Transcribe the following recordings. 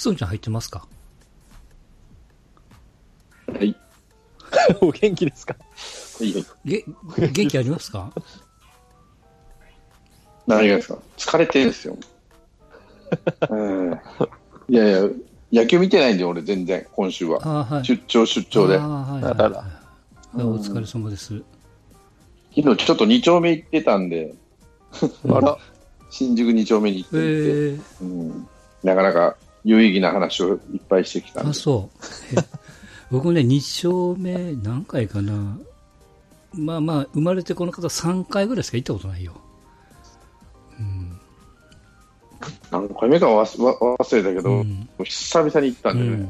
すんちゃん入ってますか？はい。お元気ですか？いいげ、元気ありますか？何がですか？疲れてるんですよ。うん。いやいや、野球見てないんで、俺全然、今週は。ああ、はい。出張出張で。お疲れ様です。昨日ちょっと2丁目行ってたんで、あら、新宿2丁目に行ってて、ー、うん、なかなか有意義な話をいっぱいしてきたんあ、で。そう。え 僕ね、2勝目何回かな。まあまあ、生まれてこの方3回ぐらいしか行ったことないよ。うん。何回目かは忘れたけど、うん久々に行ったんでね、うん、い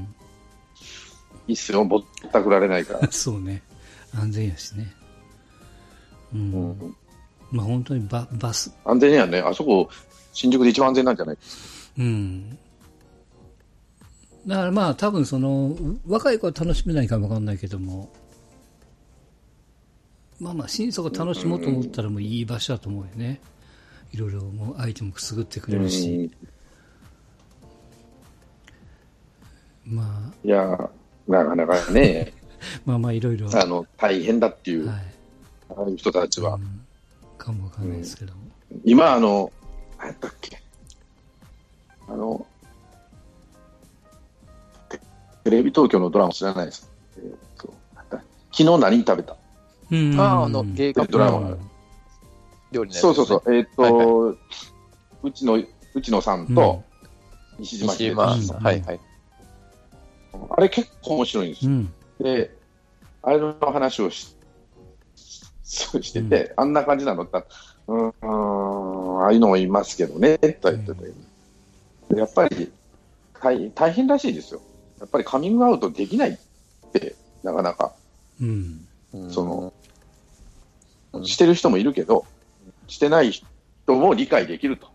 いっすよ、ぼったくられないから。そうね。安全やしね。うん。うんまあ本当にババス、安全にはね、あそこ、新宿で一番安全なんじゃない？うん。だからまあ多分その、若い子は楽しめないかもわかんないけども、まあまあ新卒楽しもうと思ったらもういい場所だと思うよね。いろいろもう相手もくすぐってくれるし、まいや、なかなかね、あ、まあまあいろいろ、はあの、大変だっていう、い。ああいう人たちは。うんかもわかんないですけども。今、あの、何やったっけあの、テテレビ東京のドラマ知らないです。えーっと昨日何食べた？うん。あーあの、ゲイカップドラマが料理のやつそうそうそう。えーっと、はいはうちの、うちのさんと、西島秀西島俊うん。はいはい。あれ結構面白いんですよ。うん。で、あれの話をしそう してて、あんな感じなの？って言ったら、うーん、ああいうのもいますけどね、とは言ってたけど、やっぱり大大変らしいですよ。やっぱりカミングアウトできないって、なかなか、うん。うんその、うんしてる人もいるけど、してない人も理解できると、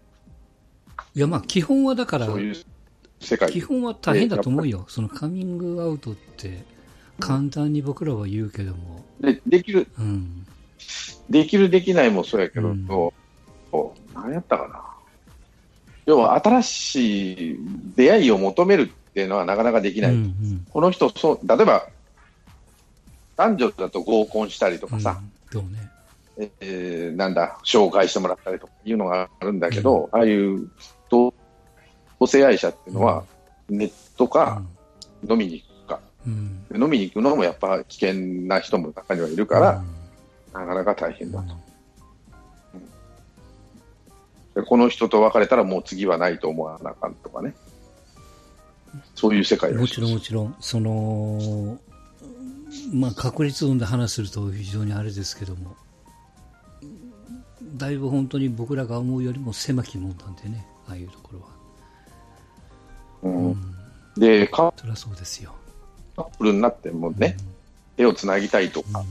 いやまあ基本はだから、そういう世界基本は大変だと思うよ。そのカミングアウトって、簡単に僕らは言うけども、でできる、うん。できる、できないもそうやけど、うん何やったかな。要は新しい出会いを求めるっていうのはなかなかできない。うんうんこの人そう、例えば、男女だと合コンしたりとかさ、うんね。えーなんだ、紹介してもらったりとかいうのがあるんだけど、ああいう同同性愛者っていうのは、ネットか飲みに行くか、うん。飲みに行くのもやっぱ危険な人も中にはいるから、なかなか大変だと。でこの人と別れたらもう次はないと思わなあかんとかね。そういう世界うんもちろんもちろん、その、まあ確率論で話すると非常にあれですけども、だいぶ本当に僕らが思うよりも狭きもんなんでね、ああいうところは。うんうん。で、カそりゃそうですよ。ップルになってもね、手をつなぎたいとか、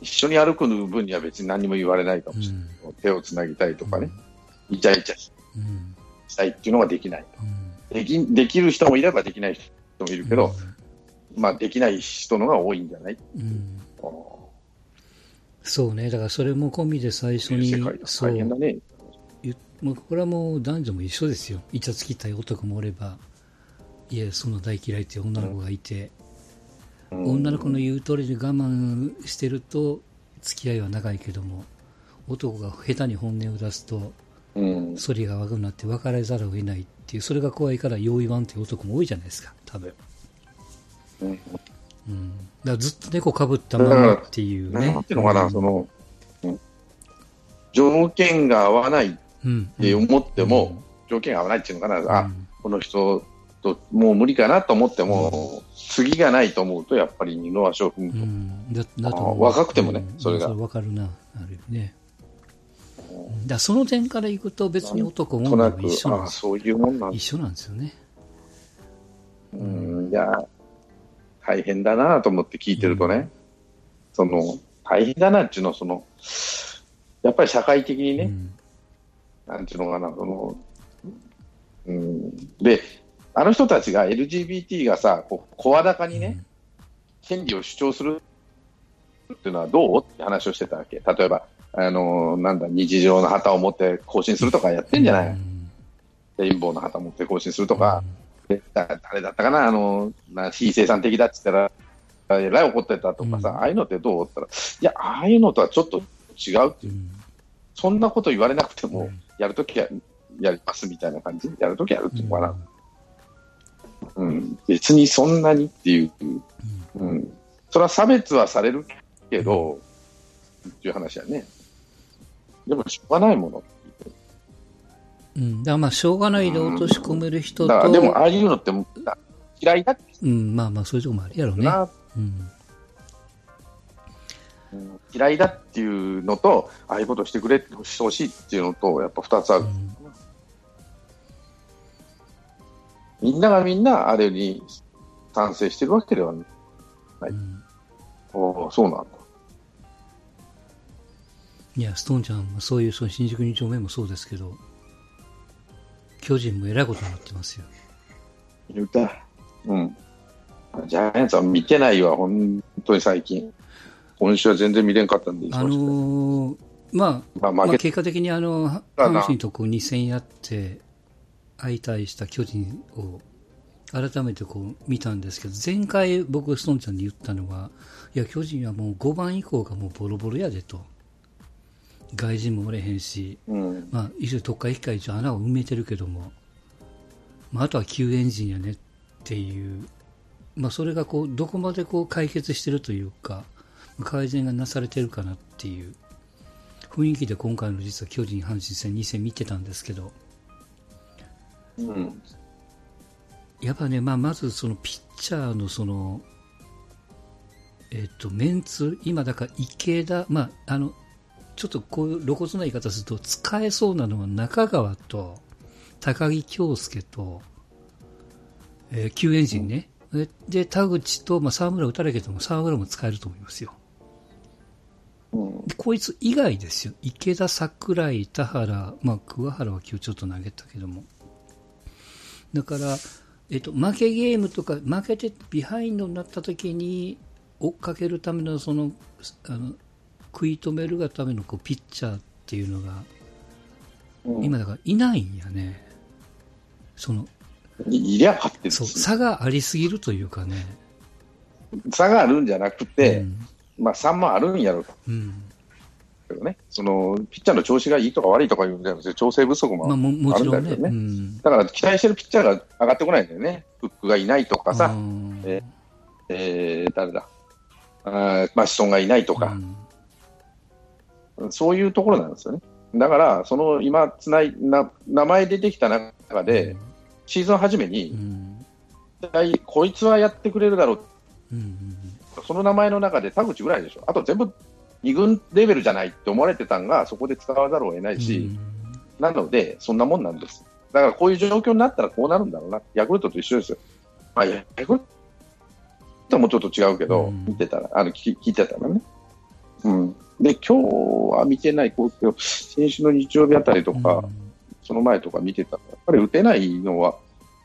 一緒に歩く分には別に何も言われないかもしれないけど、手をつなぎたいとかね、イチャイチャうん。うん。したいっていうのができないと。うんできできる人もいればできない人もいるけど、まあできない人のが多いんじゃない？うん。こそうね、だからそれも込みで最初にもうこれはもう男女も一緒ですよ。イチャつきたい男もおれば、いや、そんな大嫌いっていう女の子がいて、うん。女の子の言う通りで我慢してると、付き合いは長いけども、男が下手に本音を出すと、うん反りが悪くなって別れざるを得ないっていう、それが怖いから用意ワンっていう男も多いじゃないですか、多分。うんうん。だからずっと猫かぶったままっていうね。なんていうのかな、その、うん条件が合わないっうん。て思っても、うん条件が合わないっていうのかな、うんあ、この人ともう無理かなと思っても、次がないと思うと、やっぱり二の足を踏むと。うん、だだと若くてもねうんそれが分かるな、ある意味ね。だその点からいくと別に男も女も一緒なんあですそういうもんなん一緒なんですよね。うん、いや、大変だなと思って聞いてるとね、その、大変だなっていうのは、その、やっぱり社会的にね、うん。なんていうのかな、その、うん、で、あの人たちが LGBT がさ、こう声高にね、権利を主張するっていうのはどうって話をしてたわけ。例えば、あの、なんだ、日常の旗を持って行進するとかやってんじゃない、うん。レインボーの旗持って行進するとか、誰だったかな、あの、な非生産的だって言ったら、えらい怒ってたとかさ、うん。ああいうのってどう？って言ったら、いや、ああいうのとはちょっと違うって。いう、うん。そんなこと言われなくても、うん。やるときはやりますみたいな感じ、やるときやるっていうのかな、うん、別にそんなにっていう、うん、それは差別はされるけど、っていう話やね。でも、しょうがないもの。うん、だからまあ、しょうがないで落とし込める人と、だから、でも、ああいうのって嫌いだってうん、まあまあ、そういうとこもあるやろうね。な、うん。うん嫌いだっていうのと、ああいうことしてくれてほしいっていうのと、やっぱ二つある。うんみんながみんなあれに賛成してるわけではない。おーそうなんだ。いや、ストーンちゃんもそういう、その新宿2丁目もそうですけど、巨人もえらいことになってますよ。言うた。うん。ジャイアンツは見てないわ、本当に最近。今週は全然見れんかったんで、あのーまあ、まあ、まあ、結果的にあの、阪神とこう2戦やって、相対した巨人を改めてこう見たんですけど、前回僕ストーンちゃんに言ったのは、いや、巨人はもう5番以降がもうボロボロやでと。外人もおれへんし、うん。まあ、一応特化機械一応穴を埋めてるけども、まあ、あとは旧エンジンやねっていう、まあ、それがこう、どこまでこう解決してるというか、改善がなされてるかなっていう雰囲気で今回の実は巨人阪神戦2戦見てたんですけど、うん。やっぱね、まあ、まずそのピッチャーのその、えっと、メンツ、今だから池田、まあ、あの、ちょっとこういう露骨な言い方すると、使えそうなのは中川と高木京介と、えー、旧エンジンね。でで、田口と、まあ、沢村打たれけども、沢村も使えると思いますよ。うん。でこいつ以外ですよ。池田、桜井、田原、まあ、桑原は今日ちょっと投げたけども。だから、えっと、負けゲームとか、負けてビハインドになった時に、追っかけるための、その、あの、食い止めるがためのこうピッチャーっていうのが、うん今だからいないんやね。その、いいりゃ勝ってるそう、差がありすぎるというかね。差があるんじゃなくて、うん。まあ、差もあるんやろううん。けどね、そのピッチャーの調子がいいとか悪いとかいうんじゃなくて、調整不足もまあ。るんだけどね。うん。だから期待してるピッチャーが上がってこないんだよね、フックがいないとかさ、うんええー誰だ、あーまあ、子孫がいないとか、うんそういうところなんですよね。だから、その今つないな、名前出てきた中で、シーズン初めうに、ん。絶対こいつはやってくれるだろう、うんうんその名前の中で田口ぐらいでしょ、あと全部2軍レベルじゃないって思われてたんが、そこで使わざるを得ないし、なので、そんなもんなんです。だからこういう状況になったらこうなるんだろうな、ヤクルトと一緒ですよ。まあ、ヤクルトもちょっと違うけど、うん見てたら、あの聞聞いてたらね。うん、で、今日は見てない、こう今日先週の日曜日あたりとか、その前とか見てた。ら、やっぱり打てないのは、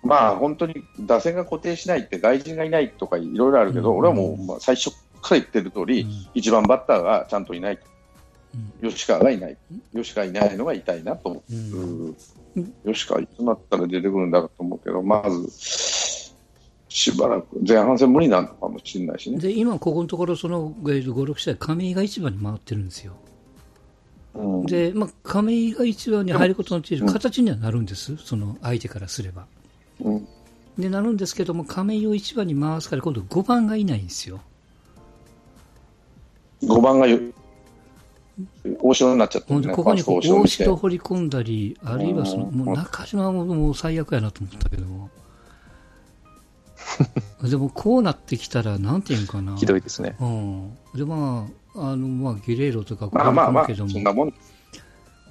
まあ本当に打線が固定しないって、外人がいないとかいろいろあるけど、うん。俺はもうまあ最初から言ってる通り、一番バッターがちゃんといない、吉川がいない、吉川いないのが痛いなと思う。うん。うん。吉川いつになったら出てくるんだろうと思うけど、まず、しばらく、前半戦無理なのかもしれないしね。で、今ここのところ、そのえー5、6試合、亀井が一番に回ってるんですよ。うんで、まあ、亀井が一番に入ることのっている形にはなるんです、その相手からすれば。うんで、なるんですけども、亀井を一番に回すから、今度5番がいないんですよ。5番がよ大城になっちゃってね、ここに大城大城掘り込んだり、あるいはその、うんもう中島はもうもう最悪やなと思ったけども。でも、こうなってきたら、なんていうんかな。ひどいですね。うん。で、まあ、あの、まあ、ゲレーロとか、まあまあまあ、けどもそんなもん。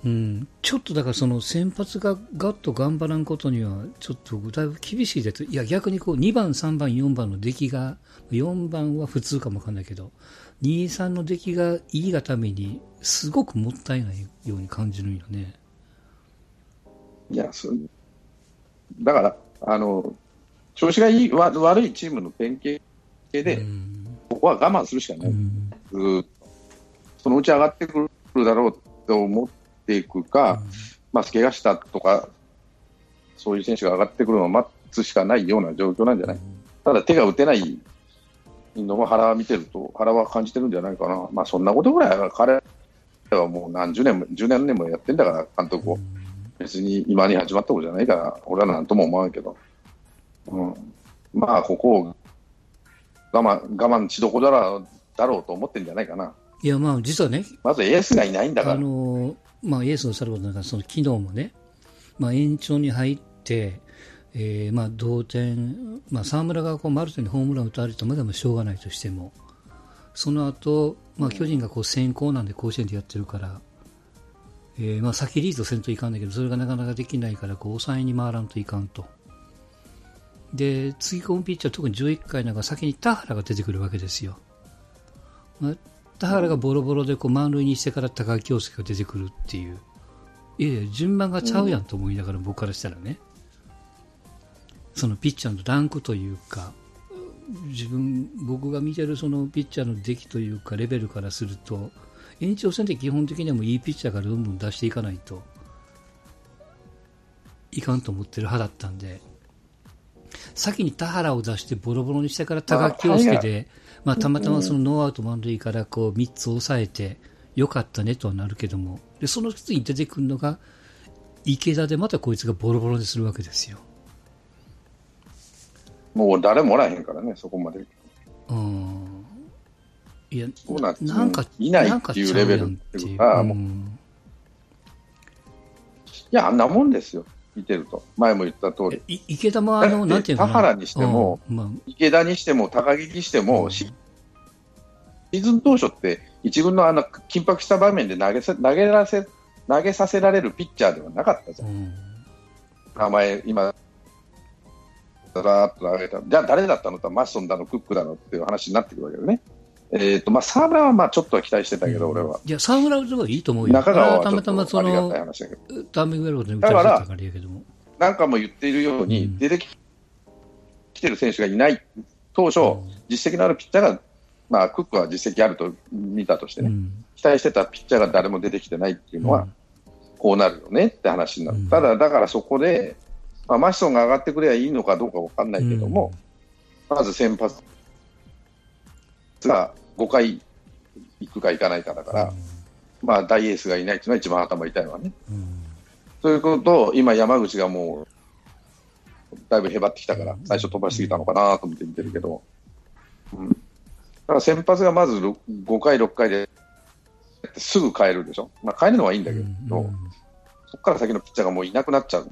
うん、ちょっとだからその先発がガッと頑張らんことにはちょっとだいぶ厳しいですいや逆にこう2番、3番、4番の出来が4番は普通かもわかんないけど2、3の出来がいいがためにすごくもったいないように感じるんよね。いや、そだから、あの、調子がいい、わ悪いチームの典型で、うん。ここは我慢するしかない。そのうち上がってくるだろうと思っていくか、まあ、怪我したとか、そういう選手が上がってくるのを待っつしかないような状況なんじゃない、ただ手が打てないのも原は見てると、原は感じてるんじゃないかな、まあ、そんなことぐらいは彼はもう何十年も、十年年もやってんだから、監督を。別に今に始まったことじゃないから、俺はなんとも思わんけど、うん、まあ、ここを我慢我慢しどころだろうだろうと思ってるんじゃないかな。いや、まあ、実はね、まずエースがいないんだかあら。のまあ、エースのさることながら、その昨日もね、まあ、延長に入って、えーまあ、同点、まあ、沢村がこうマルテにホームランを打たれたまでもしょうがないとしても、その後、まあ巨人がこう先行なんで甲子園でやってるから、えーまあ、先リードせんといかんだけど、それがなかなかできないから、こう抑えに回らんといかんと。で、次込むピッチャー、特に11回なんか先に田原が出てくるわけですよ。まあ、田原がボロボロでこう満塁にしてから高木京介が出てくるっていう。いやいや、順番がちゃうやんと思いながら、僕からしたらね。そのピッチャーのランクというか、自分、僕が見てるそのピッチャーの出来というか、レベルからすると、延長戦で基本的にはもういいピッチャーからどんどん出していかないといかんと思ってる派だったんで、先に田原を出してボロボロにしてから高木京介で、まあ、たまたまそのノーアウト満塁からこう3つ抑えてよかったねとはなるけども、でその次に出てくるのが池田でまたこいつがボロボロにするわけですよ。もう誰もおらへんからね、そこまで。うん。いや、ななんか、いないっていうレベルっていうか、もう。いや、あんなもんですよ、見てると。前も言った通り。い池田もあの、なんていう。田原にしてもうんまあ、池田にしても高木にしても、シーズン当初って一軍のあの緊迫した場面で投げさ投げらせ投げさせられるピッチャーではなかったじゃん。うん名前、今、だらーっと投げた。じゃあ誰だったの？とマッソンだの、クックだのっていう話になってくるわけだよね。えっ、と、まあ、沢村はまあちょっとは期待してたけど、俺は。いや、沢村はいいと思うよ。中川はたまたまその、話だけど。ターミングエローで打たれてたからいいけども。なんかも言っているように、うん出てき来てる選手がいない、当初、実績のあるピッチャーが、まあ、クックは実績あると見たとしてね、うん期待してたピッチャーが誰も出てきてないっていうのは、こうなるよねって話になる。うんただ、だからそこで、まあ、マシソンが上がってくればいいのかどうかわかんないけども、まず先発が5回行くか行かないかだから、まあ、大エースがいないっていうのは一番頭痛いわね。うん。ということと、今、山口がもう、だいぶへばってきたから、最初飛ばしすぎたのかなと思って見てるけど、うん、だから先発がまずろ5回、6回で、すぐ変えるでしょ、まあ、変えるのはいいんだけど、うんそこから先のピッチャーがもういなくなっちゃう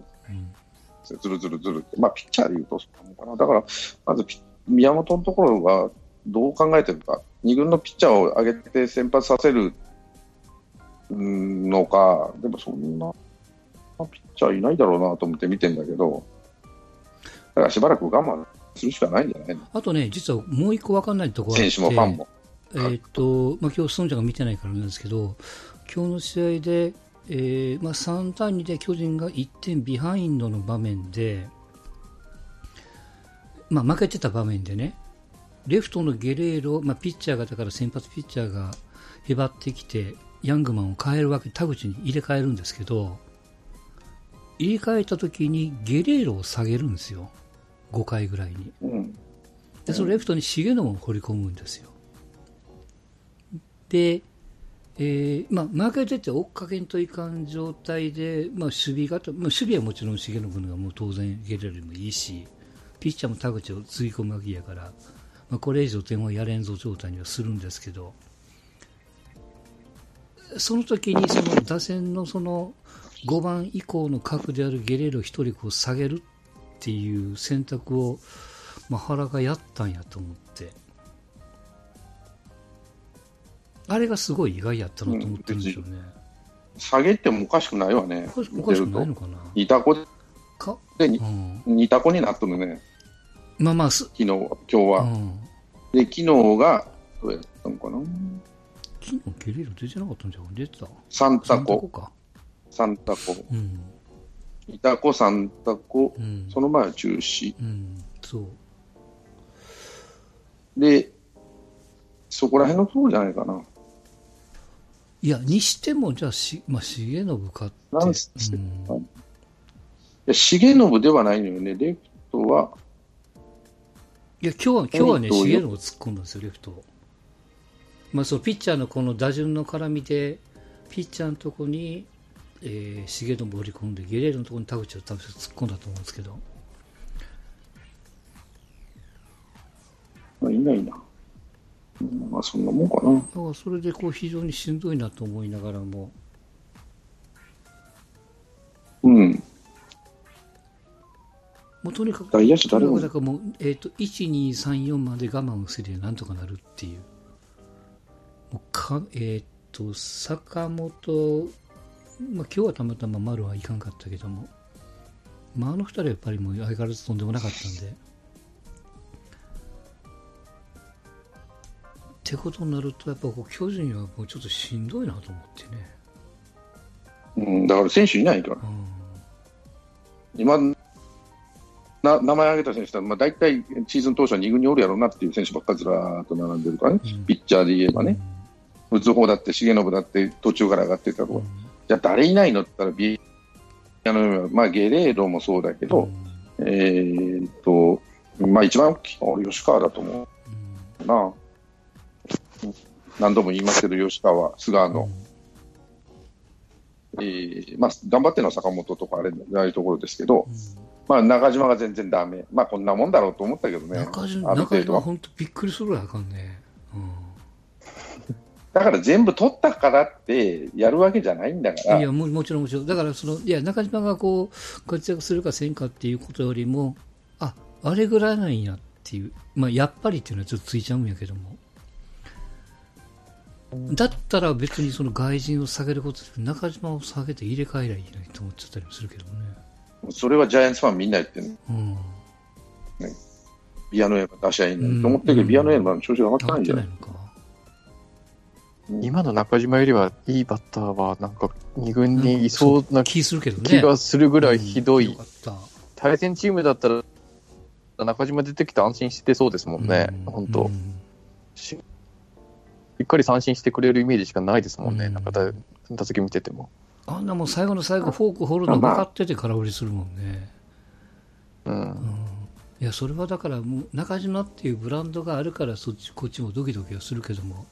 ずるずるずるって、まあ、ピッチャーでいうとそうなのかな、だから、まずピ宮本のところがどう考えてるか、2軍のピッチャーを上げて先発させるのか、でもそんなピッチャーいないだろうなと思って見てんだけど、だからしばらく我慢するしかないんじゃないの、あとね、実はもう一個分かんないところ選手もファンも。えーっと、まあ、今日、スンちゃんが見てないからなんですけど、今日の試合で、えーまあ、3対2で巨人が1点ビハインドの場面で、まあ、負けてた場面でね、レフトのゲレーロ、まあ、ピッチャーが、だから先発ピッチャーがへばってきて、ヤングマンを変えるわけ、田口に入れ替えるんですけど、入れ替えた時にゲレーロを下げるんですよ、5回ぐらいに。うんで、そのレフトに重信を放り込むんですよ。で、えーまあ、負けてて追っかけんといかん状態で、まあ、守備型、まあ、守備はもちろん重信のがもう当然ゲレーロよりもいいし、ピッチャーも田口をつぎ込むわけやから、まあ、これ以上点はやれんぞ状態にはするんですけど、その時にその打線のその5番以降の核であるゲレーロを1人こう下げるっていう選択を、まあ、原がやったんやと思って、あれがすごい意外やったなと思ってるんですよね。下げてもおかしくないわね、おかしくないのかな。イタコか、でにうん、二タコになっとるね、まあまあす、昨日は、今日は。うん、で、昨日が、どうやったのかな、昨日ゲレーロ出てなかったんじゃん出てた？サンタ三コ、か。サンタコ、うん、イタコ、サンタコ、うん、その前は中止。うん、そう。で、そこら辺のところじゃないかな。いや、にしても、じゃあ、し、まあ、重信かって。なんすうんいや重信ではないのよね。レフトは、いや、今日は、今日はね、えっと重信を突っ込んだんですよ、レフトを。まあ、そう、ピッチャーのこの打順の絡みで、ピッチャーのとこに、えー、重信を放り込んで、ゲレーロのとこに田口を多分突っ込んだと思うんですけど、まあ、いないな。うんまあ、そんなもんかな。だからそれでこう非常にしんどいなと思いながらも、もうとにかく、外野手誰もとにかくもう、えっ、と、1、2、3、4まで我慢すればなんとかなるっていう。もうか、えっ、と、坂本、まあ今日はたまたま丸はいかんかったけども、まああの二人はやっぱりもう相変わらずとんでもなかったんで。ってことになると、やっぱこう巨人はもうちょっとしんどいなと思ってね。うん、だから選手いないから。うん今、な名前挙げた選手は、まあ、大体シーズン当初は2軍におるやろうなっていう選手ばっかりずらーっと並んでるからね、うん。ピッチャーで言えばね、打つ方だって、重信だって途中から上がってたとこ、うん。じゃあ誰いないのって言ったらビ、あのまあ、ゲレーロもそうだけど、えーっと、まあ、一番大きいのは吉川だと思う。な。何度も言いますけど、吉川、菅うん。野、えーまあ、頑張ってるのは坂本とかあれ、ああいうところですけど、まあ、中島が全然ダメ。まあ、こんなもんだろうと思ったけどね。中島。中島本当びっくりするかんね。うんだから全部取ったからってやるわけじゃないんだから。いやももちろんもちろん、だからその、いや、中島がこう活躍するかせんかっていうことよりも、ああれぐらいなんやっていう、まあ、やっぱりっていうのはちょっとついちゃうんやけども、だったら別にその外人を下げることで、中島を下げて入れ替えりゃいいのにと思っちゃったりもするけどね。それはジャイアンツファンみんな言ってるうん、ビアノエマ出しゃいいのうんにと思ってるけど、うん。ビアノエマの調子が上がってないんじゃない？のか。今の中島よりはいいバッターは、なんか、二軍にいそうな気するけどね。気がするぐらいひどい。対戦チームだったら、中島出てきて安心してそうですもんね。うん本当、うん。ししっかり三振してくれるイメージしかないですもんね。うん。なんかだ打席見てても。あんなもう最後の最後、フォーク掘るの分かってて空振りするもんね。うん。うんいや、それはだから、中島っていうブランドがあるから、そっち、こっちもドキドキはするけども、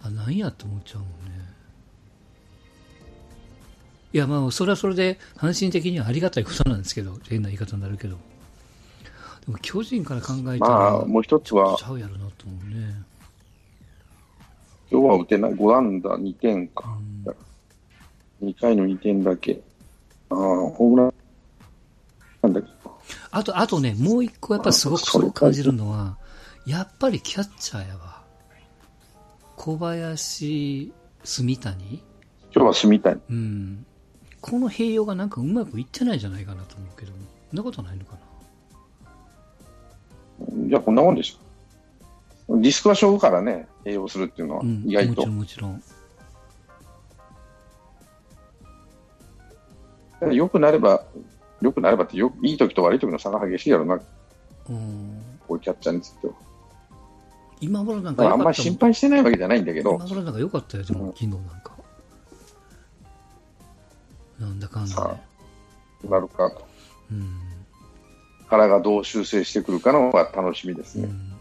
あ、なんやって思っちゃうもんね。いや、まあ、それはそれで、阪神的にはありがたいことなんですけど、変な言い方になるけど。でも、巨人から考えたら、まあ、もう一つは、ちゃうやろなと思うね。今日は打てない。5安打2点か。うん2回の2点だけ。ああ、ホームラン。なんだっけ。あと、あとね、もう一個やっぱすごくそれそう感じるのは、やっぱりキャッチャーやわ。小林、住谷今日は住みたい。うん。この併用がなんかうまくいってないんじゃないかなと思うけども。そんなことないのかな？じゃあこんなもんでしょ。リスクは勝負からね、栄養するっていうのはうん。意外ともちろ。んもちろん。良くなれば、良くなればってよ、いい時と悪い時の差が激しいやろな、こうん。ういうキャッチャーについては。今頃なんだからあんまり。心配してないわけじゃないんだけど今、頃なんか良かったよ、でもうん昨日なんか。なんだかんださね。あ、なるかと。うん。原がどう修正してくるかのが楽しみですね。うん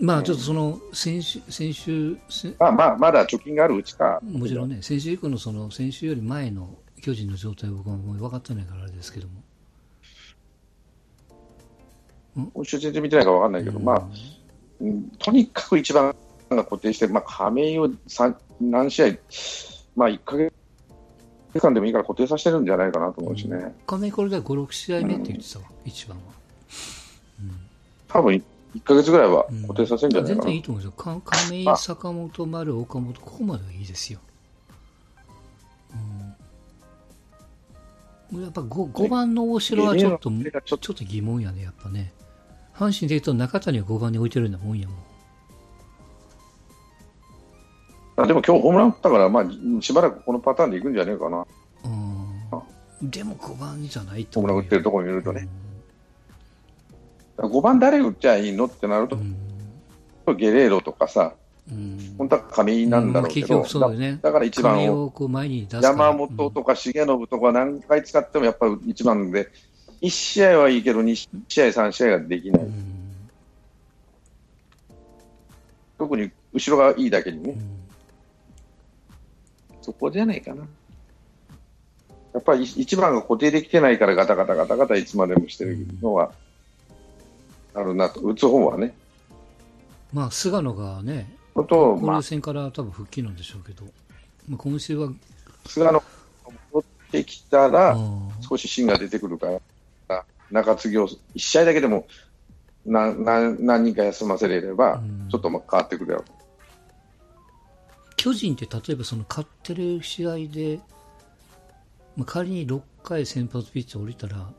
まあちょっとその先週、先週、せまあまあ、まだ貯金があるうちか。もちろんね、先週以降のその先週より前の巨人の状態を僕はもう分かってないからあれですけども。今週全然見てないから分かんないけど、うんまあ、うんとにかく一番が固定して、まあ、亀井を三何試合、まあ、1ヶ月間でもいいから固定させてるんじゃないかなと思うしね。亀井これで5、6試合目って言ってたわ、一番は。多分1ヶ月ぐらいは固定させるんじゃないかな。全然いいと思うんですよ。か亀井、坂本、丸、岡本、ここまではいいですよ。やっぱ 5, 5番の大城はちょっと、ちょっと疑問やね、やっぱね。阪神で言うと中谷を5番に置いてるようなもんやもん。あでも今日ホームラン打ったから、まあ、しばらくこのパターンでいくんじゃないかな。うん、でも5番じゃないとホームラン打ってるところ見るとね。5番誰打っちゃいいのってなると、うんゲレーロとかさ、うん。本当は亀井なんだろうけど、結局そうだよね。だだから一番を亀井をこう前に出すから。山本とか重信とか何回使ってもやっぱり一番で1試合はいいけど、2試合、3試合ができない、うん。特に後ろがいいだけにね、うん。そこじゃないかな。やっぱり1番が固定できてないから、ガタガタガタガタいつまでもしてるのはあるなと、打つ方はね。まあ、菅野がね、あと、まあ交流、戦から多分復帰なんでしょうけど、まあ、今週は、菅野が戻ってきたら、あ少し芯が出てくるから、中継ぎを1試合だけでもなな何人か休ませれればうん、ちょっとまあ変わってくるやろ。巨人って例えばその勝ってる試合で、まあ、仮に6回先発ピッチャー降りたら、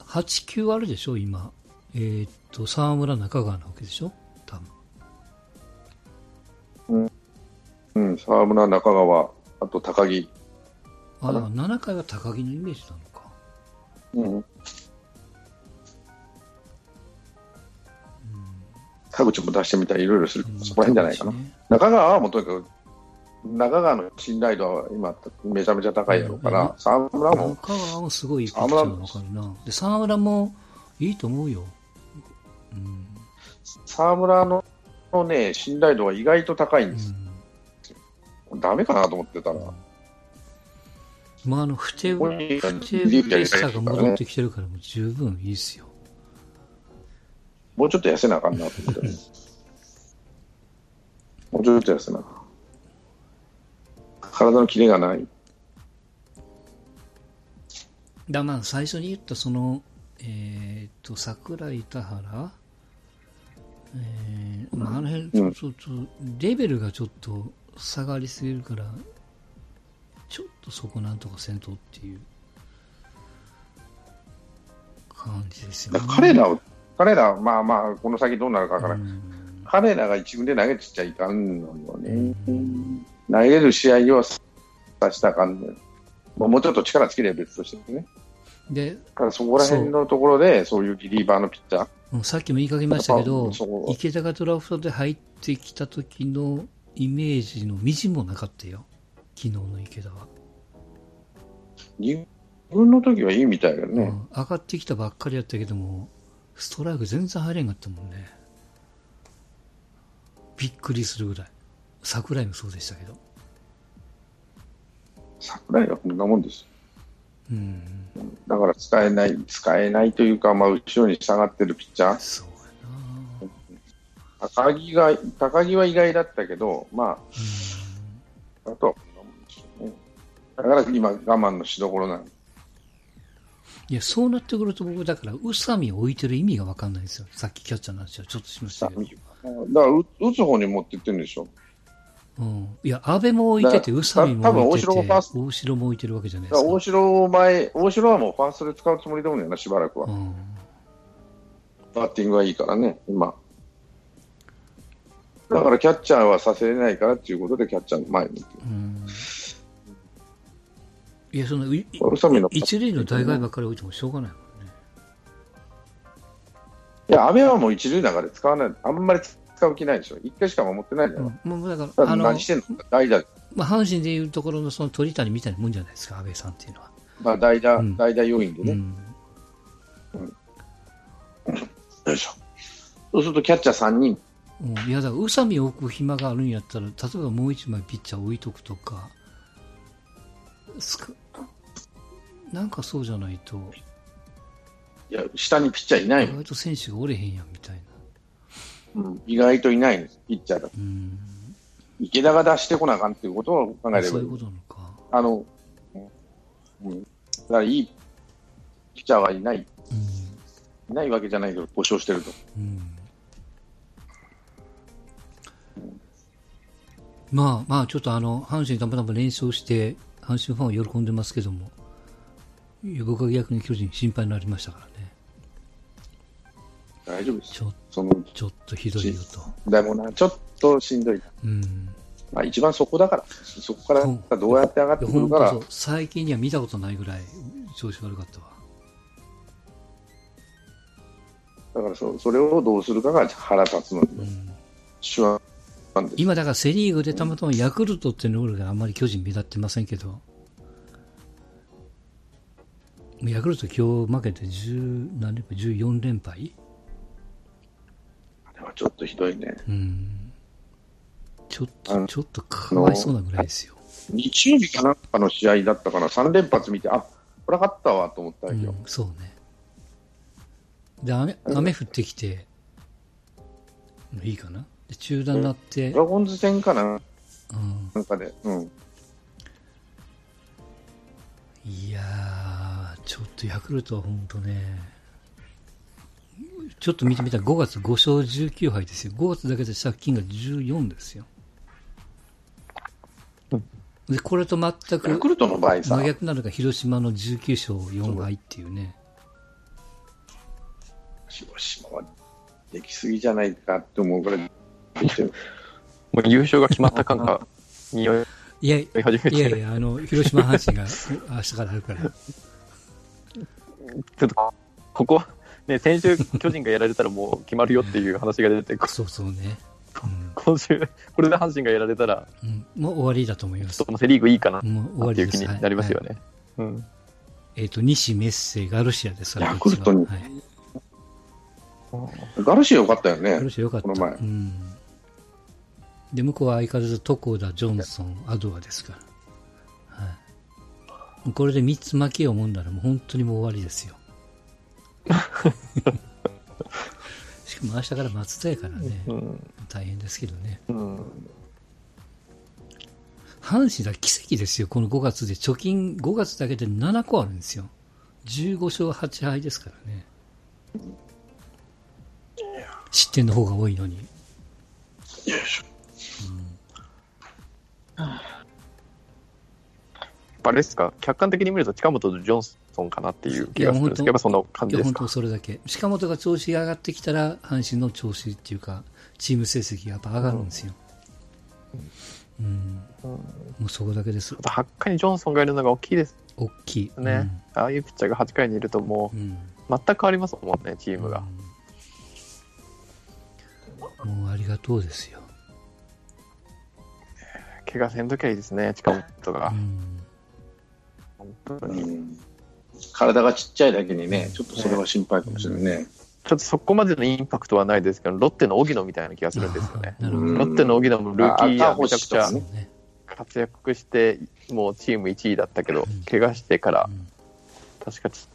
8球あるでしょ、今。えーっと、沢村、中川なわけでしょ、うん、沢村、中川、あと高木、あだから7回は高木のイメージなのか。うん、田口も出してみたり、いろいろする、うんそこら辺じゃないかな。ね中川はもうとにかく、中川の信頼度は今、めちゃめちゃ高いやろうかうんら、沢村も、中川もすごいいいピッチャーなのかな。で、沢村もいいと思うよ。うん。沢村ののね、信頼度は意外と高いんうです。んダメかなと思ってたら、まあ、あの、不手、不に手嬉しさが戻ってきてるから、もう十分いいですよ。もうちょっと痩せなあかんなと思って。もうちょっと痩せなあ。体のキレがない。だまあ最初に言ったその、えーっと桜井田原、えーまあ、あの辺ちょうんちょっとレベルがちょっと下がりすぎるからちょっとそこなんとかせんとっていう感じですよね。彼らを、彼ら、まあまあ、この先どうなるかわからん。うん彼らが一軍で投げてちゃいかんのよね。うん投げる試合をさしたかんのよ。まあもうちょっと力つければ別としてね。で、だからそこら辺のところで、そういうリリーバーのピッチャー、うんさっきも言いかけましたけど池田がドラフトで入ってきた時のイメージのみじんもなかったよ昨日の池田は。自分の時はいいみたいだよね。うん上がってきたばっかりやったけども、ストライク全然入れんかったもんね。びっくりするぐらい。桜井もそうでしたけど。桜井はこんなもんですよ。うん。だから使えない、使えないというか、まあ、後ろに下がってるピッチャー。そうや高木が、高木は意外だったけど、まあ、あとはこんなもんでしょうね。だから今、我慢のしどころなの。な。いや、そうなってくると僕、だから、宇佐美を置いてる意味がわかんないんですよ。さっきキャッチャーの話はちょっとしましたけど。だからう、打つ方に持ってってるんでしょ。うん。いや、安倍も置いてて、宇だ佐美も置いてて、多分大城も置いてるわけじゃないですか。大城を前、大城はもうファーストで使うつもりでもんねんな、しばらくは。うん。バッティングはいいからね、今。だからキャッチャーはさせれないからっていうことで、キャッチャーの前に。うん。いや、その、宇佐美の。一塁の大概ばっかり置いてもしょうがないもんね。いや、安倍はもう一塁中で使わない。あんまり使う気ないでしょ。一回しか守ってないじゃん。うん、もうだか、何してんの代打、まあ、阪神でいうところのその鳥谷みたいなもんじゃないですか、安倍さんっていうのは。まあ、代打、うん代打要員でね。うん。よいしょ。そうするとキャッチャー3人。うん、いや、だから、宇佐美を置く暇があるんやったら、例えばもう一枚ピッチャー置いとくとかなんかそうじゃないと、いや、下にピッチャーいないもん意外と選手がおれへんやんみたいな。うん意外といないんです、ピッチャーだと。うん。池田が出してこなあかんっていうことを考えればいい。そういうことなのか。あの、うん。だからいいピッチャーはいない。うん。いないわけじゃないけど、故障してると。うん。まあまあ、ちょっとあの、阪神たまたま連勝して、阪神ファンは喜んでますけども、いや僕は逆に巨人心配になりましたからね。大丈夫です。ちょその、ちょっとひどいよと。でもな、ちょっとしんどい。うん。まあ一番そこだから。そこからどうやって上がってくるから。最近には見たことないぐらい調子悪かったわ。だからそそれをどうするかが腹立つので、うん。手腕。今だからセリーグでたまたまヤクルトっていうのがあんまり巨人目立ってませんけど、ヤクルト今日負けて10何連敗 ?14 連敗？はちょっとひどいね。うん。ちょっと、ちょっとかわいそうなぐらいですよ。日曜日かなんかの試合だったかな、3連発見て、あこれ勝ったわと思ったうんよ。、そうね。で、雨、雨降ってきて、いいかな？で中断になって、ドラゴンズ戦かな？うん。なんかで、うん。いやー、ちょっとヤクルトは本当ね、ちょっと見てみたら5月5勝19敗ですよ。5月だけで借金が14ですよ。で、これと全ヤくクルトの場合さ真、逆なのが広島の19勝4敗っていうね。広島はできすぎじゃないかって思うぐらい。もう優勝が決まった感が匂いいや、い始めてやいや、あの、広島阪神が明日からあるから。ちょっとここは、ね、先週、巨人がやられたらもう決まるよっていう話が出て、こ そうそうね。今週、これで阪神がやられたら、うん。うん、もう終わりだと思いますちょっ。ともうセ・リーグいいかなもう終わっていりです。う気になりますよはい。ね。うんえっ、と、西メッセ、ガルシアですから、ヤクルトにははい。ガルシアよかったよねガル。シアよかった。この前うん。で、向こうは相変わらず床田、ジョンソン、アドアですから。はい。これで3つ負けようもんならもう本当にもう終わりですよ。しかも明日から松田やからね、うん大変ですけどね。うん阪神だ奇跡ですよ、この5月で。貯金5月だけで7個あるんですよ。15勝8敗ですからね。失点の方が多いのに。あれですか、客観的に見ると近本とジョンソンかなっていう気がするんですけど、そんな感じですか？本当。それだけ。近本が調子が上がってきたら、阪神の調子っていうか、チーム成績がやっぱ上がるんですよ。うん。もうそこだけです。8回にジョンソンがいるのが大きいです大きい。ね。ああいうピッチャーが8回にいるともうん。うん。う全く変わりますもんね、チームが。うんもうありがとうですよ。怪我せんときゃいいですね、近本がう。ん。本当にうん体がちっちゃいだけにね、ちょっとそれは心配かもしれないね。ちょっとそこまでのインパクトはないですけど、ロッテの荻野みたいな気がするんですよね。ロッテの荻野もルーキーイヤーめちゃくちゃ。活躍して、もうチーム1位だったけどうん、怪我してからう、ん確かチ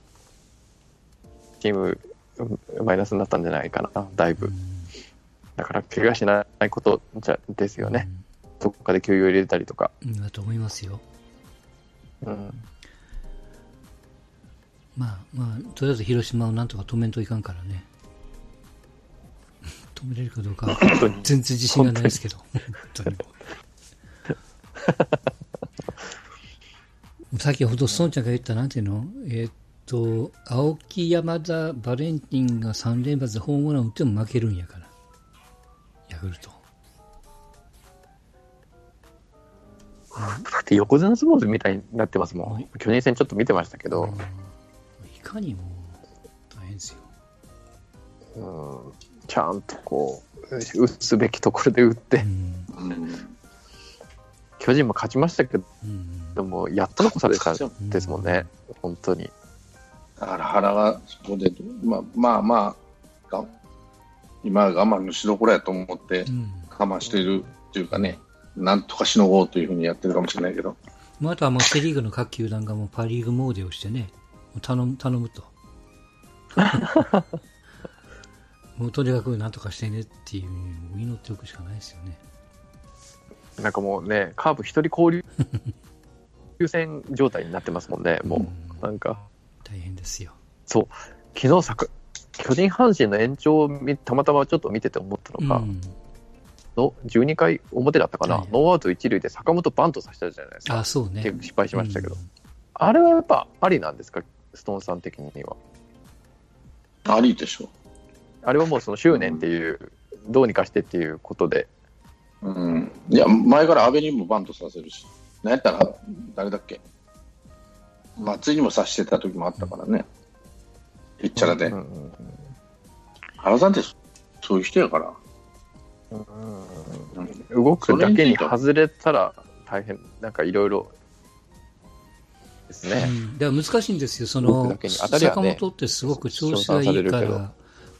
チームうんマイナスになったんじゃないかな、だいぶ。だから、怪我しないことじゃですよね。。どこかで休養入れたりとか。うん。だと思いますよ。うんまあまあ、とりあえず広島をなんとか止めんといかんからね。止めれるかどうか。全然自信がないですけど。さっきほど孫ちゃんが言ったなんていうの？えーっと、青木、山田、バレンティンが3連発でホームラン打っても負けるんやから。ヤクルト。だって横綱相撲みたいになってますもはいん。巨人戦ちょっと見てましたけどうん、いかにも大変ですよ。うんちゃんとこう、打つべきところで打ってう、ん。うん巨人も勝ちましたけうん。ども、やっと残されたんですもんね、本当に。だから原がそこで、まあまあまあ、が今は我慢のしどころやと思ってうん。我慢しているっていうかね、なんとかしのごうというふうにやってるかもしれないけど、まあ、あとはもうセ・リーグの各球団がもうパ・リーグモーデをしてね、頼む頼むと。もうとにかくなんとかしてねっていうのを祈っておくしかないですよね。なんかもうね、カープ一人交流優先状態になってますもんね、もう。なんか、大変ですよ。昨日さく、巨人阪神の延長を見たまたまちょっと見てて思ったのが、うん、の12回表だったかな、はいノーアウト一塁で坂本バントさせたじゃないですか。あ、そうね。失敗しましたけど、うんあれはやっぱありなんですか、ストーンさん的には。ありでしょ。あれはもうその執念っていう、どうにかしてっていうことで、うん、いや、前から阿部にもバントさせるし、なんやったら、誰だっけ、松井にもさしてた時もあったからね、ピッチャーで。うんうんうん原さんってそういう人やから、動くだけに外れたら大変、なんかいろいろですね。うん、だから難しいんですよ、その僕だけに。当たりは坂ね本ってすごく調子がいいからど、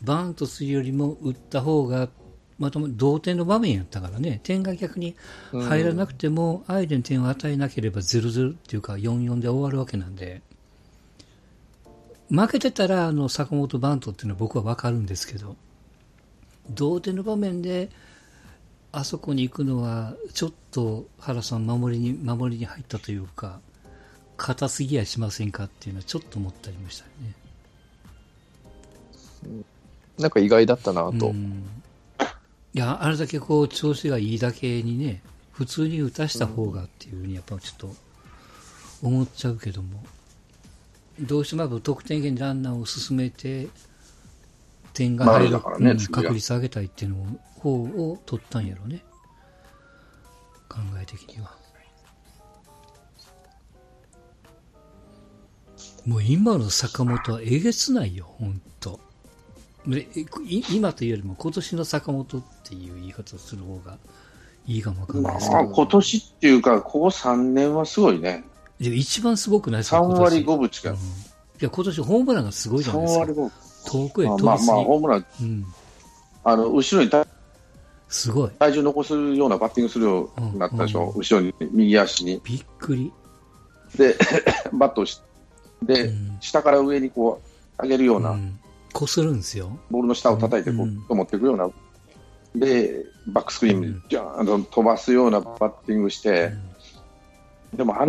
バントするよりも打った方が、まとも同点の場面やったからね、点が逆に入らなくても、相手に点を与えなければ0-0っていうか、4-4で終わるわけなんで、負けてたらあの坂本バントっていうのは僕は分かるんですけど、同点の場面で、あそこに行くのは、ちょっと原さん、守りに守りに入ったというか、硬すぎやしませんかっていうのはちょっと思ったりましたよね。なんか意外だったなと。うんいや、あれだけこう調子がいいだけにね、普通に打たした方がっていうふうにやっぱちょっと思っちゃうけども、どうしても得点圏にランナーを進めて、点が入る、ね確率上げたいっていうの方を取ったんやろね。考え的には。もう今の坂本はえげつないよ、ほんと。でい今というよりも今年の坂本っていう言い方をする方がいいかもわかんないですけど、まあ、今年っていうか、ここ3年はすごいね。で一番すごくないですか、3今年割5分近いうんい。や今年ホームランがすごいじゃ3ないですか割。5分。遠くへまあまあまあ、飛びすぎ、ホームラン、うん、あの、後ろに体すごい。体重残すようなバッティングするようになったでしょ？うん後ろに、右足に。びっくり。で、バットをし、で、うん。下から上にこう、上げるような、うん。こするんですよ。ボールの下を叩いてこう、うん。と持っていくような、で、バックスクリーンにジャーンと飛ばすようなバッティングして、でもあ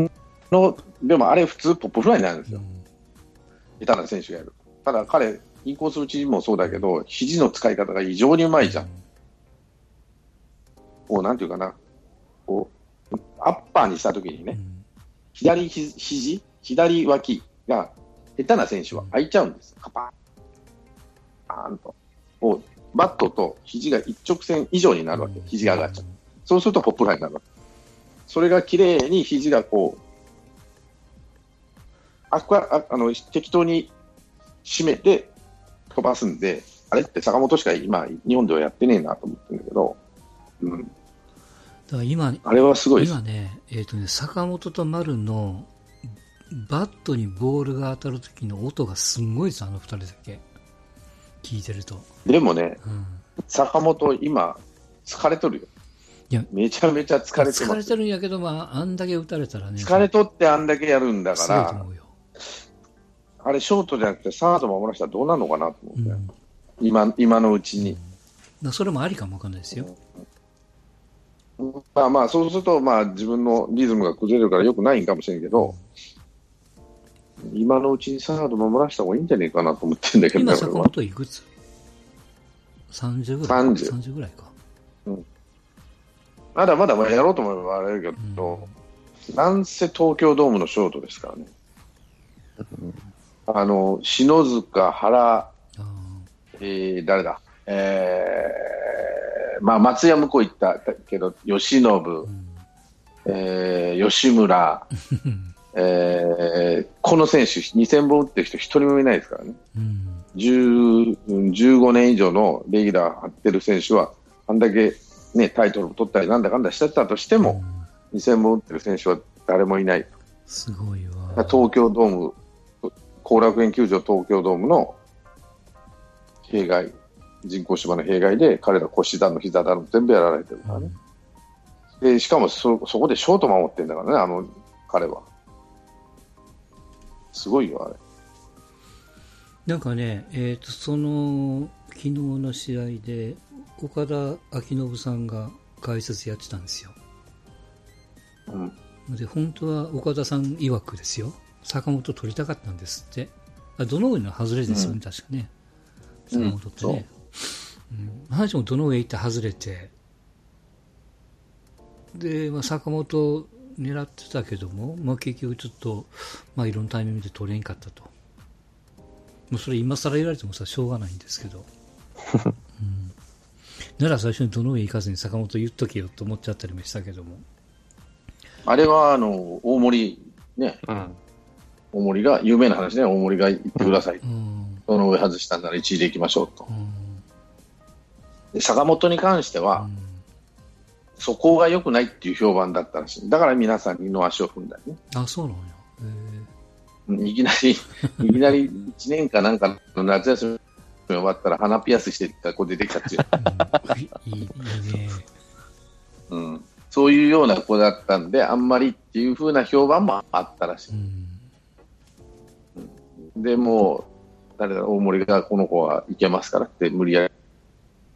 の、でもあれ普通ポップフライになるんですよ。うん。下手な選手がやる。ただ彼、インコース打ちもそうだけど、肘の使い方が異常にうまいじゃん。こう、なんていうかな、こう、アッパーにしたときにね、うん。左ひ肘、左脇が下手な選手は開いちゃうんです。カパーンと。こうバットと肘が一直線以上になるわけ。肘が上がっちゃう。そうするとポップフライになるわけ。それが綺麗に肘がこう、あああの適当に締めて飛ばすんで、あれって坂本しか今、日本ではやってねえなと思ってるんだけど、うん、だから今、あれはすごい。今ね、えっ、とね、坂本と丸のバットにボールが当たる時の音がすんごいです、あの二人だけ。聞いてると。でもね、うん。坂本、今、疲れとるよ。いやめちゃめちゃ疲れて疲れ。てるんやけど、まあ、あんだけ打たれたらね。疲れとってあんだけやるんだから。あれ、ショートじゃなくてサード守らせたらどうなるのかなと思って、うん。今今のうちに。まあそれもありかもわかんないですよ。まあまあ、そうすると、まあ、自分のリズムが崩れるからよくないんかもしれんけど、今のうちにサード守らせた方がいいんじゃねえかなと思ってんだけど今、ね、坂本いくつ ?30 ぐらい30 30ぐらいか。まだまだやろうと思えばあれだけど、なんせ東京ドームのショートですからね。あの、篠塚、原、あえー、誰だ、えー、まあ、松山向こう行ったけど、由伸、ーうん。えー、吉村、えー、この選手、2000本打ってる人、一人もいないですからね。うん10 15年以上のレギュラー張ってる選手は、あんだけ、ね、タイトルを取ったりなんだかんだしてたとしても、うん2000本打ってる選手は誰もいない。すごいわ。東京ドーム、後楽園球場東京ドームの弊害、人工芝の弊害で、彼ら腰だの膝だの全部やられてるからね。で、しかもそ、そこでショート守ってんだからね、あの、彼は。すごいよ、あれ。なんかね、えー、とその昨日の試合で岡田彰信さんが解説やってたんですよ。うん。で本当は岡田さん曰くですよ、坂本取りたかったんですって、あどの上の外れですよね、うん確かね、うん坂本ってね。うん、話もどの上行って外れて、で、まあ、坂本狙ってたけども、まあ、結局ちょっと、まあ、いろんなタイミングで取れんかったと。もうそれ今更言われてもさ、しょうがないんですけど。うん、なら最初にどの上行かずに坂本言っとけよと思っちゃったりもしたけども。あれは、あの、大森、ね、うん。大森が、有名な話ね、大森が言ってください。うん。その上外したんなら1位で行きましょうと。うん。で坂本に関しては、そこが良くないっていう評判だったらしい。だから皆さん二の足を踏んだよね。あ、そうなんや。へいきなり、いきなり1年かなんかの夏休み終わったら鼻ピアスして学校出てきたっていう、うんいいいいね。うん、そういうような子だったんで、あんまりっていう風な評判もあったらしうんい。でもう、誰だ、大森がこの子はいけますからって無理や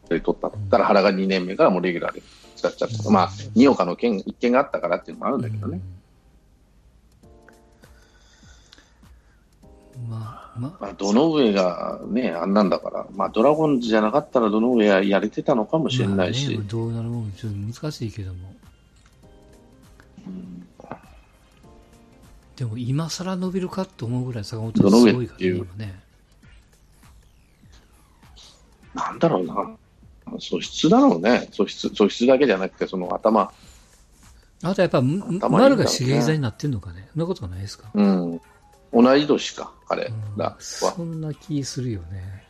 り取ったと。たら原が2年目からもうレギュラーで使っちゃった。まあ、二岡の件、一件があったからっていうのもあるんだけどね。うんまあ、まあ、まあ、どの上がね、あんなんだから、まあ、ドラゴンズじゃなかったらどの上ややれてたのかもしれないし、まあね、どうなるもんちょっと難しいけども。でも今更伸びるかと思うぐらい坂本はすごいからね、今ね。なんだろうな、素質だろうね、素質素質だけじゃなくて、その頭、あとやっぱ、ね丸が刺激剤になってんのかね。そんなことはないですか？うん、同い年か、彼うん。そんな気するよね。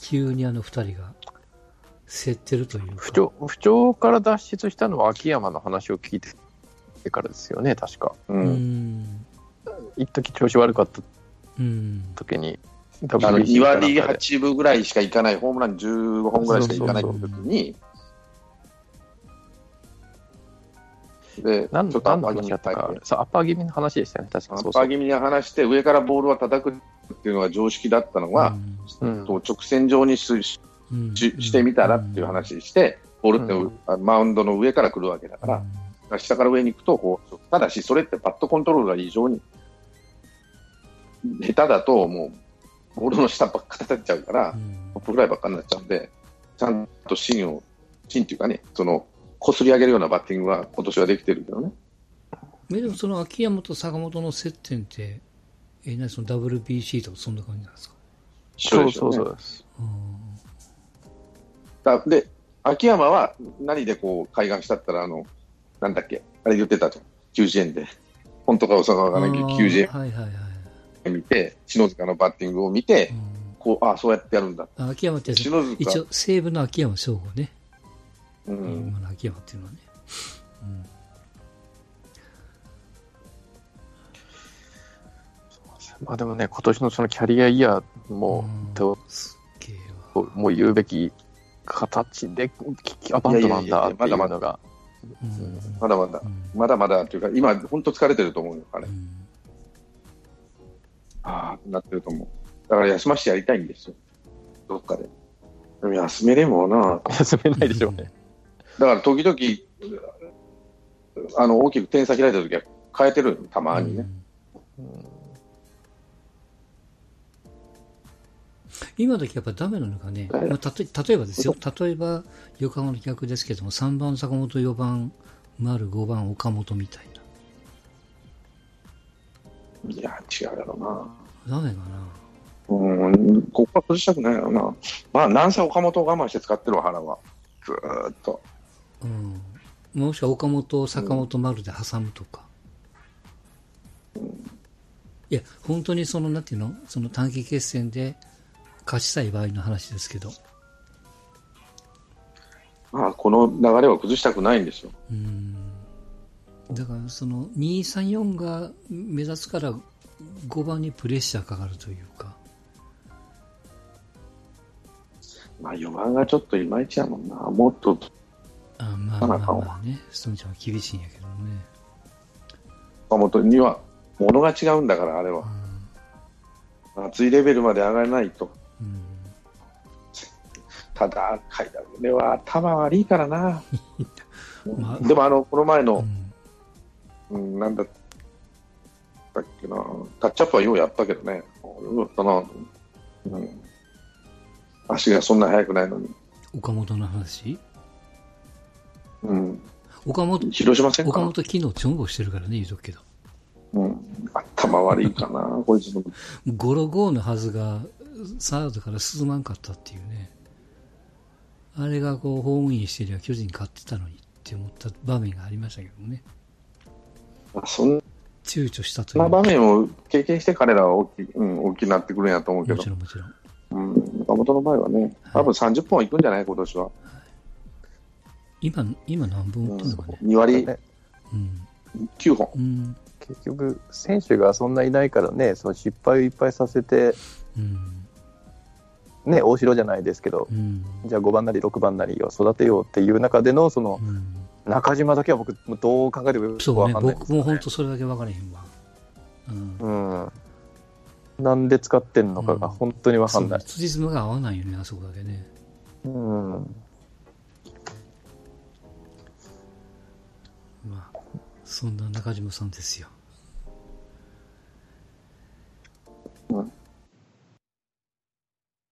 急にあの二人が競ってるというか。不調不調から脱出したのは秋山の話を聞いてからですよね、確か。う、うんん。一時調子悪かったうん。時に、あの WBC 2割かなんかで。8分ぐらいしかいかない、ホームラン15本ぐらいしかいかない時に、で、何ちょっとアッパー気味アッパー気味の話でしたね、確アかそうそう。ッパー気味に離して、上からボールは叩くっていうのが常識だったのが、うん。と直線上にししうん。してみたらっていう話して、ボールって、うん。あマウンドの上から来るわけだから、下から上に行くとこう、ただし、それってパットコントロールが異常に下手だと、もう、ボールの下ばっか叩っちゃうから、トップフライばっかになっちゃうんで、ちゃんと芯を、芯っていうかね、その、こすり上げるようなバッティングは今年はできてるけどね。えでもその秋山と坂本の接点って、え、何その WBC とかそんな感じなんですか？そうそううそうです。だで、秋山は何でこう、開眼したったら、あの、なんだっけ、あれ言ってたじゃん。90円で。本当か嘘かわからないけど、90はいはいはい。円見て、篠塚のバッティングを見て、こう、ああ、そうやってやるんだ。あ秋山って篠塚、一応西武の秋山翔吾ね、うん、今の秋山っていうのはね。まあでもね、今年のそのキャリアイヤーも、うん。とすっげえわ。もう言うべき形で、アバンドなんだっていうのが、うん。まだまだ。う、ん。まだまだというか、今、本当疲れてると思うよ、彼。うんああ、なってると思う。だから休ましてやりたいんですよ。どっかで。でも休めれんもんな。休めないでしょうね。だから時々、あの、大きく点差開いた時は変えてるよたまにね。今時やっぱダメなのがね、まあ、たと例えばですよ、例えば横浜の逆ですけども、3番坂本、4番丸、5番岡本みたいい違うやろな。な。ダメかな。うん、ここは崩したくないよな。まあ、なんせ岡本を我慢して使ってるわ、原は。ずーっと。うん。もしくは岡本、坂本、丸で挟むとか。いや、本当にその、なんていうの？その短期決戦で勝ちたい場合の話ですけど。まあ、この流れを崩したくないんですよ。うん。だから、その、2、3、4が目立つから、5番にプレッシャーかかるというか。まあ、4番がちょっといまいちやもんな。もっと、あまあまあまあね、ストンちゃんは厳しいんやけどね。岡本には、ものが違うんだから、あれは。熱いレベルまで上がらないと。うん。ただ、階段では頭悪いからな。まあでも、あの、この前の、うん。うん、なんだったっけな、タッチアップはようやったけどね、よかったな、うん、足がそんな速くないのに、岡本の話？うん、岡本、広島戦岡本昨日チョンボしてるからね、言うとくけど。うん、頭悪いかな、こいつの、ゴロゴーのはずが、サードから進まんかったっていうね。あれがこう、ホームインしてりゃ巨人勝ってたのにって思った場面がありましたけどもね。そん躊躇したといなう。場面を経験して彼らは大き,、うん、大きくなってくるんやと思うけどもち、ろんもちろん。うん、岡本の場合はね、多分30本いくんじゃない、今年は。今、今何本打うんっのかね。2うん。9本、うん。結局、選手がそんないないからね、その失敗をいっぱいさせて、うん。ね、大城じゃないですけど、うん。じゃあ5番なり6番なりを育てようっていう中での、そのうん中島だけは僕どう考えてもよくわかんない、ね、そうね僕も本当それだけ分からへんわうん、うんなんで使ってんのかが本当にわかんない。つじつまが合わないよね、あそこだけね。うん。まあ、そんな中島さんですよ。